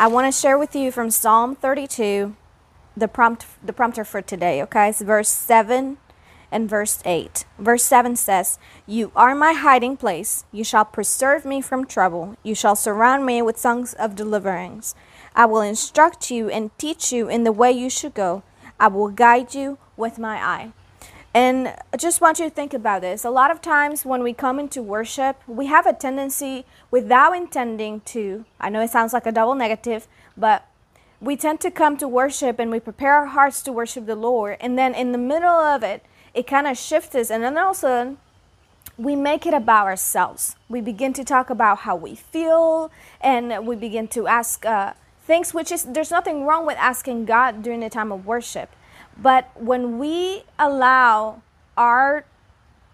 I want to share with you from Psalm 32, the prompt, the prompter for today. Okay, it's verse seven and verse 8. Verse 7 says, You are my hiding place. You shall preserve me from trouble. You shall surround me with songs of deliverance. I will instruct you and teach you in the way you should go. I will guide you with my eye. And I just want you to think about this. A lot of times when we come into worship, we have a tendency, without intending to, I know it sounds like a double negative, but we tend to come to worship and we prepare our hearts to worship the Lord. And then in the middle of it, it kind of shifts us. And then all of a sudden, we make it about ourselves. We begin to talk about how we feel and we begin to ask uh, things, which is, there's nothing wrong with asking God during the time of worship. But when we allow our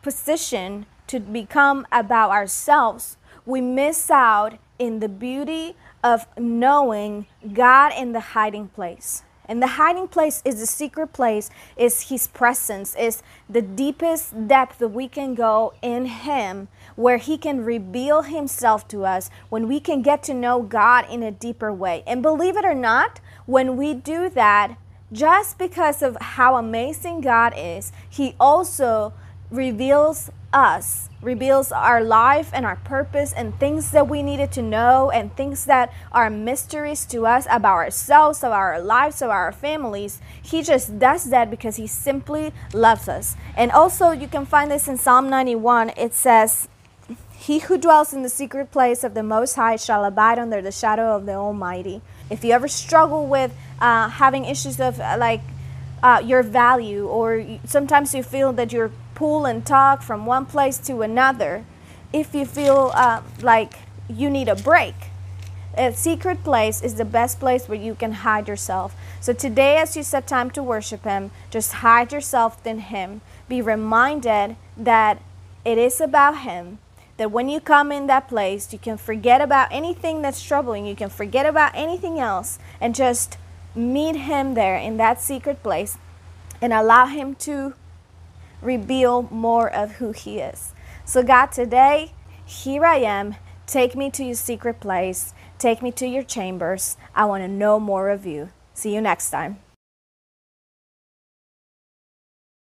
position to become about ourselves, we miss out in the beauty of knowing God in the hiding place. And the hiding place is the secret place, is His presence, is the deepest depth that we can go in Him, where He can reveal Himself to us, when we can get to know God in a deeper way. And believe it or not, when we do that, just because of how amazing God is, He also reveals us, reveals our life and our purpose and things that we needed to know and things that are mysteries to us about ourselves, of our lives, of our families. He just does that because He simply loves us. And also, you can find this in Psalm 91. It says, He who dwells in the secret place of the Most High shall abide under the shadow of the Almighty. If you ever struggle with uh, having issues of uh, like uh, your value, or sometimes you feel that you're pull and tug from one place to another, if you feel uh, like you need a break, a secret place is the best place where you can hide yourself. So today, as you set time to worship Him, just hide yourself in Him. Be reminded that it is about Him that when you come in that place, you can forget about anything that's troubling. You can forget about anything else and just meet Him there in that secret place and allow Him to reveal more of who He is. So, God, today, here I am. Take me to your secret place. Take me to your chambers. I want to know more of you. See you next time.